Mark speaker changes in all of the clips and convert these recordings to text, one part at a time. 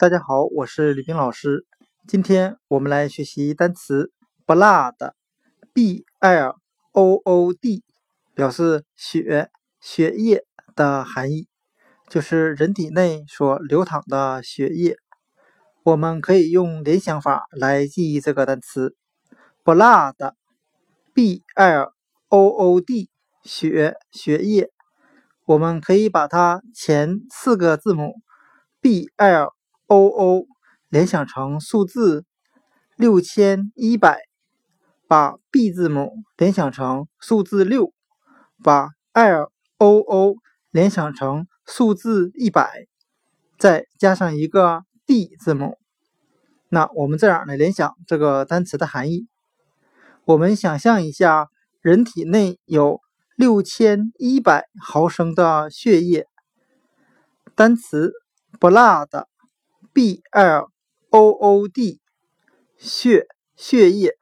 Speaker 1: 大家好，我是李冰老师。今天我们来学习单词 blood，b l o o d，表示血、血液的含义，就是人体内所流淌的血液。我们可以用联想法来记忆这个单词 blood，b l o o d，血、血液。我们可以把它前四个字母 B L O O 联想成数字六千一百，把 B 字母联想成数字六，把 L O O 联想成数字一百，再加上一个 D 字母。那我们这样来联想这个单词的含义。我们想象一下，人体内有。六千一百毫升的血液，单词 Blood b l o o d，血血液，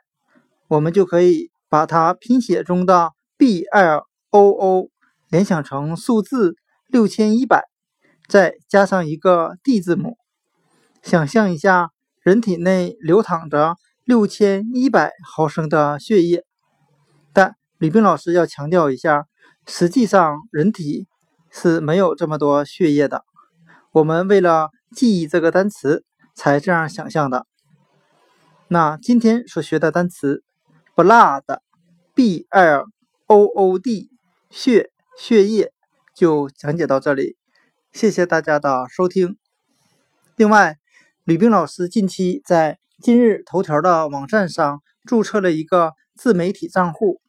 Speaker 1: 我们就可以把它拼写中的 b l o o 联想成数字六千一百，再加上一个 d 字母，想象一下人体内流淌着六千一百毫升的血液。但李冰老师要强调一下，实际上人体是没有这么多血液的。我们为了记忆这个单词才这样想象的。那今天所学的单词 blood，b l o o d，血血液就讲解到这里。谢谢大家的收听。另外，吕冰老师近期在今日头条的网站上注册了一个自媒体账户。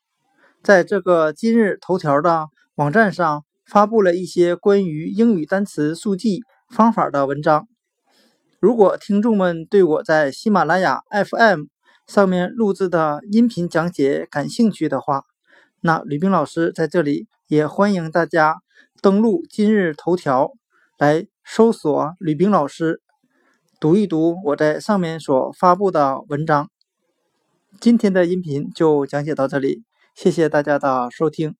Speaker 1: 在这个今日头条的网站上发布了一些关于英语单词速记方法的文章。如果听众们对我在喜马拉雅 FM 上面录制的音频讲解感兴趣的话，那吕冰老师在这里也欢迎大家登录今日头条来搜索吕冰老师，读一读我在上面所发布的文章。今天的音频就讲解到这里。谢谢大家的收听。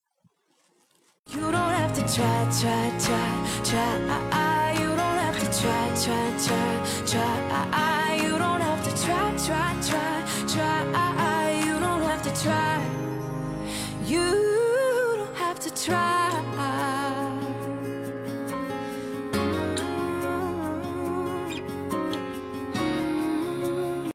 Speaker 1: try try try try try